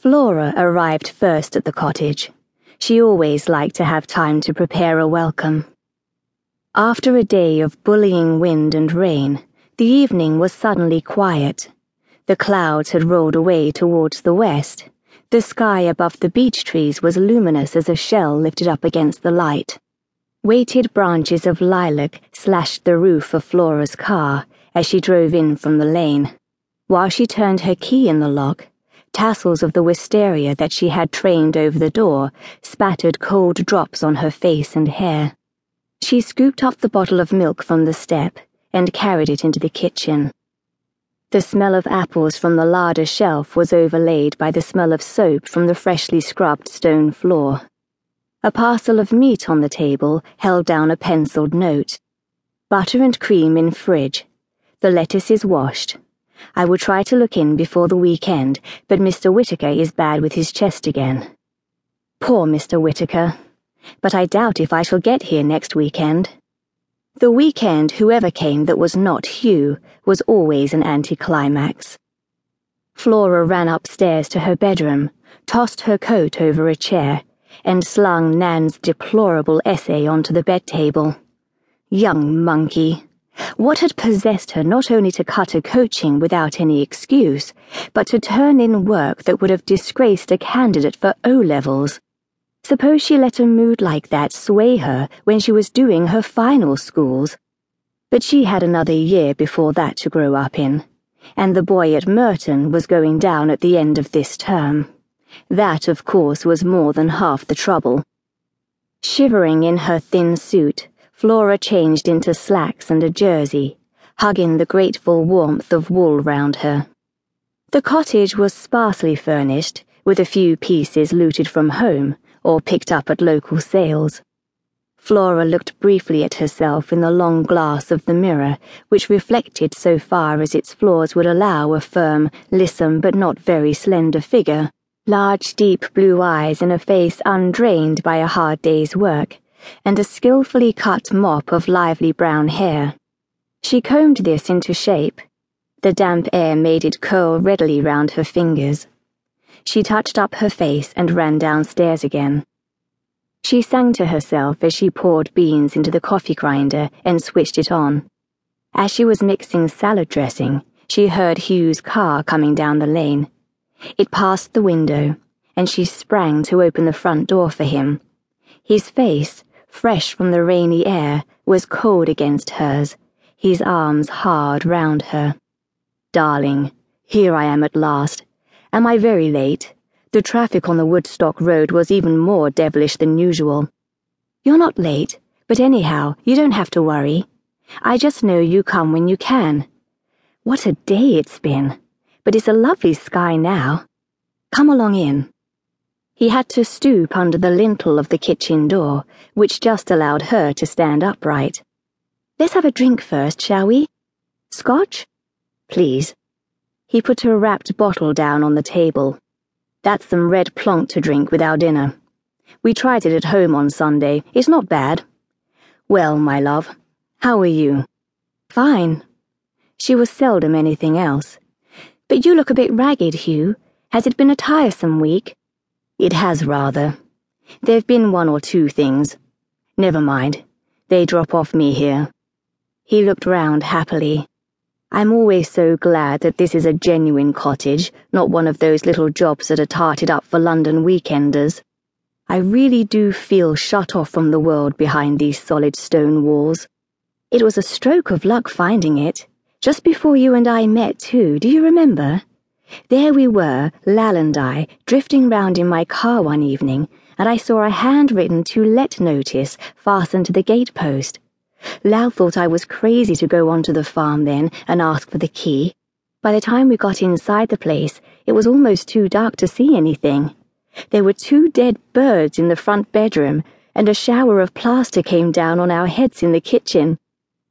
Flora arrived first at the cottage. She always liked to have time to prepare a welcome. After a day of bullying wind and rain, the evening was suddenly quiet. The clouds had rolled away towards the west. The sky above the beech trees was luminous as a shell lifted up against the light. Weighted branches of lilac slashed the roof of Flora's car as she drove in from the lane. While she turned her key in the lock, tassels of the wisteria that she had trained over the door spattered cold drops on her face and hair. She scooped up the bottle of milk from the step and carried it into the kitchen. The smell of apples from the larder shelf was overlaid by the smell of soap from the freshly scrubbed stone floor. A parcel of meat on the table held down a penciled note. Butter and cream in fridge. The lettuce is washed. I will try to look in before the weekend, but Mr. Whitaker is bad with his chest again. Poor Mr. Whitaker. But I doubt if I shall get here next weekend. The weekend, whoever came that was not Hugh, was always an anticlimax. Flora ran upstairs to her bedroom, tossed her coat over a chair, and slung Nan's deplorable essay onto the bed table. Young monkey. What had possessed her not only to cut a coaching without any excuse, but to turn in work that would have disgraced a candidate for O levels? Suppose she let a mood like that sway her when she was doing her final schools. But she had another year before that to grow up in, and the boy at Merton was going down at the end of this term. That, of course, was more than half the trouble. Shivering in her thin suit, Flora changed into slacks and a jersey, hugging the grateful warmth of wool round her. The cottage was sparsely furnished, with a few pieces looted from home or picked up at local sales. Flora looked briefly at herself in the long glass of the mirror, which reflected so far as its flaws would allow a firm, lissom but not very slender figure, large deep blue eyes and a face undrained by a hard day's work and a skilfully cut mop of lively brown hair. She combed this into shape. The damp air made it curl readily round her fingers. She touched up her face and ran downstairs again. She sang to herself as she poured beans into the coffee grinder and switched it on. As she was mixing salad dressing, she heard Hugh's car coming down the lane. It passed the window, and she sprang to open the front door for him. His face, fresh from the rainy air, was cold against hers, his arms hard round her. Darling, here I am at last. Am I very late? The traffic on the Woodstock Road was even more devilish than usual. You're not late, but anyhow, you don't have to worry. I just know you come when you can. What a day it's been, but it's a lovely sky now. Come along in. He had to stoop under the lintel of the kitchen door, which just allowed her to stand upright. Let's have a drink first, shall we? Scotch? Please. He put a wrapped bottle down on the table. That's some red plonk to drink with our dinner. We tried it at home on Sunday. It's not bad. Well, my love, how are you? Fine. She was seldom anything else. But you look a bit ragged, Hugh. Has it been a tiresome week? It has rather. There've been one or two things. Never mind. They drop off me here. He looked round happily. I'm always so glad that this is a genuine cottage, not one of those little jobs that are tarted up for London weekenders. I really do feel shut off from the world behind these solid stone walls. It was a stroke of luck finding it. Just before you and I met, too, do you remember? There we were, Lal and I, drifting round in my car one evening, and I saw a handwritten to let notice fastened to the gatepost. Lal thought I was crazy to go onto the farm then and ask for the key. By the time we got inside the place, it was almost too dark to see anything. There were two dead birds in the front bedroom, and a shower of plaster came down on our heads in the kitchen.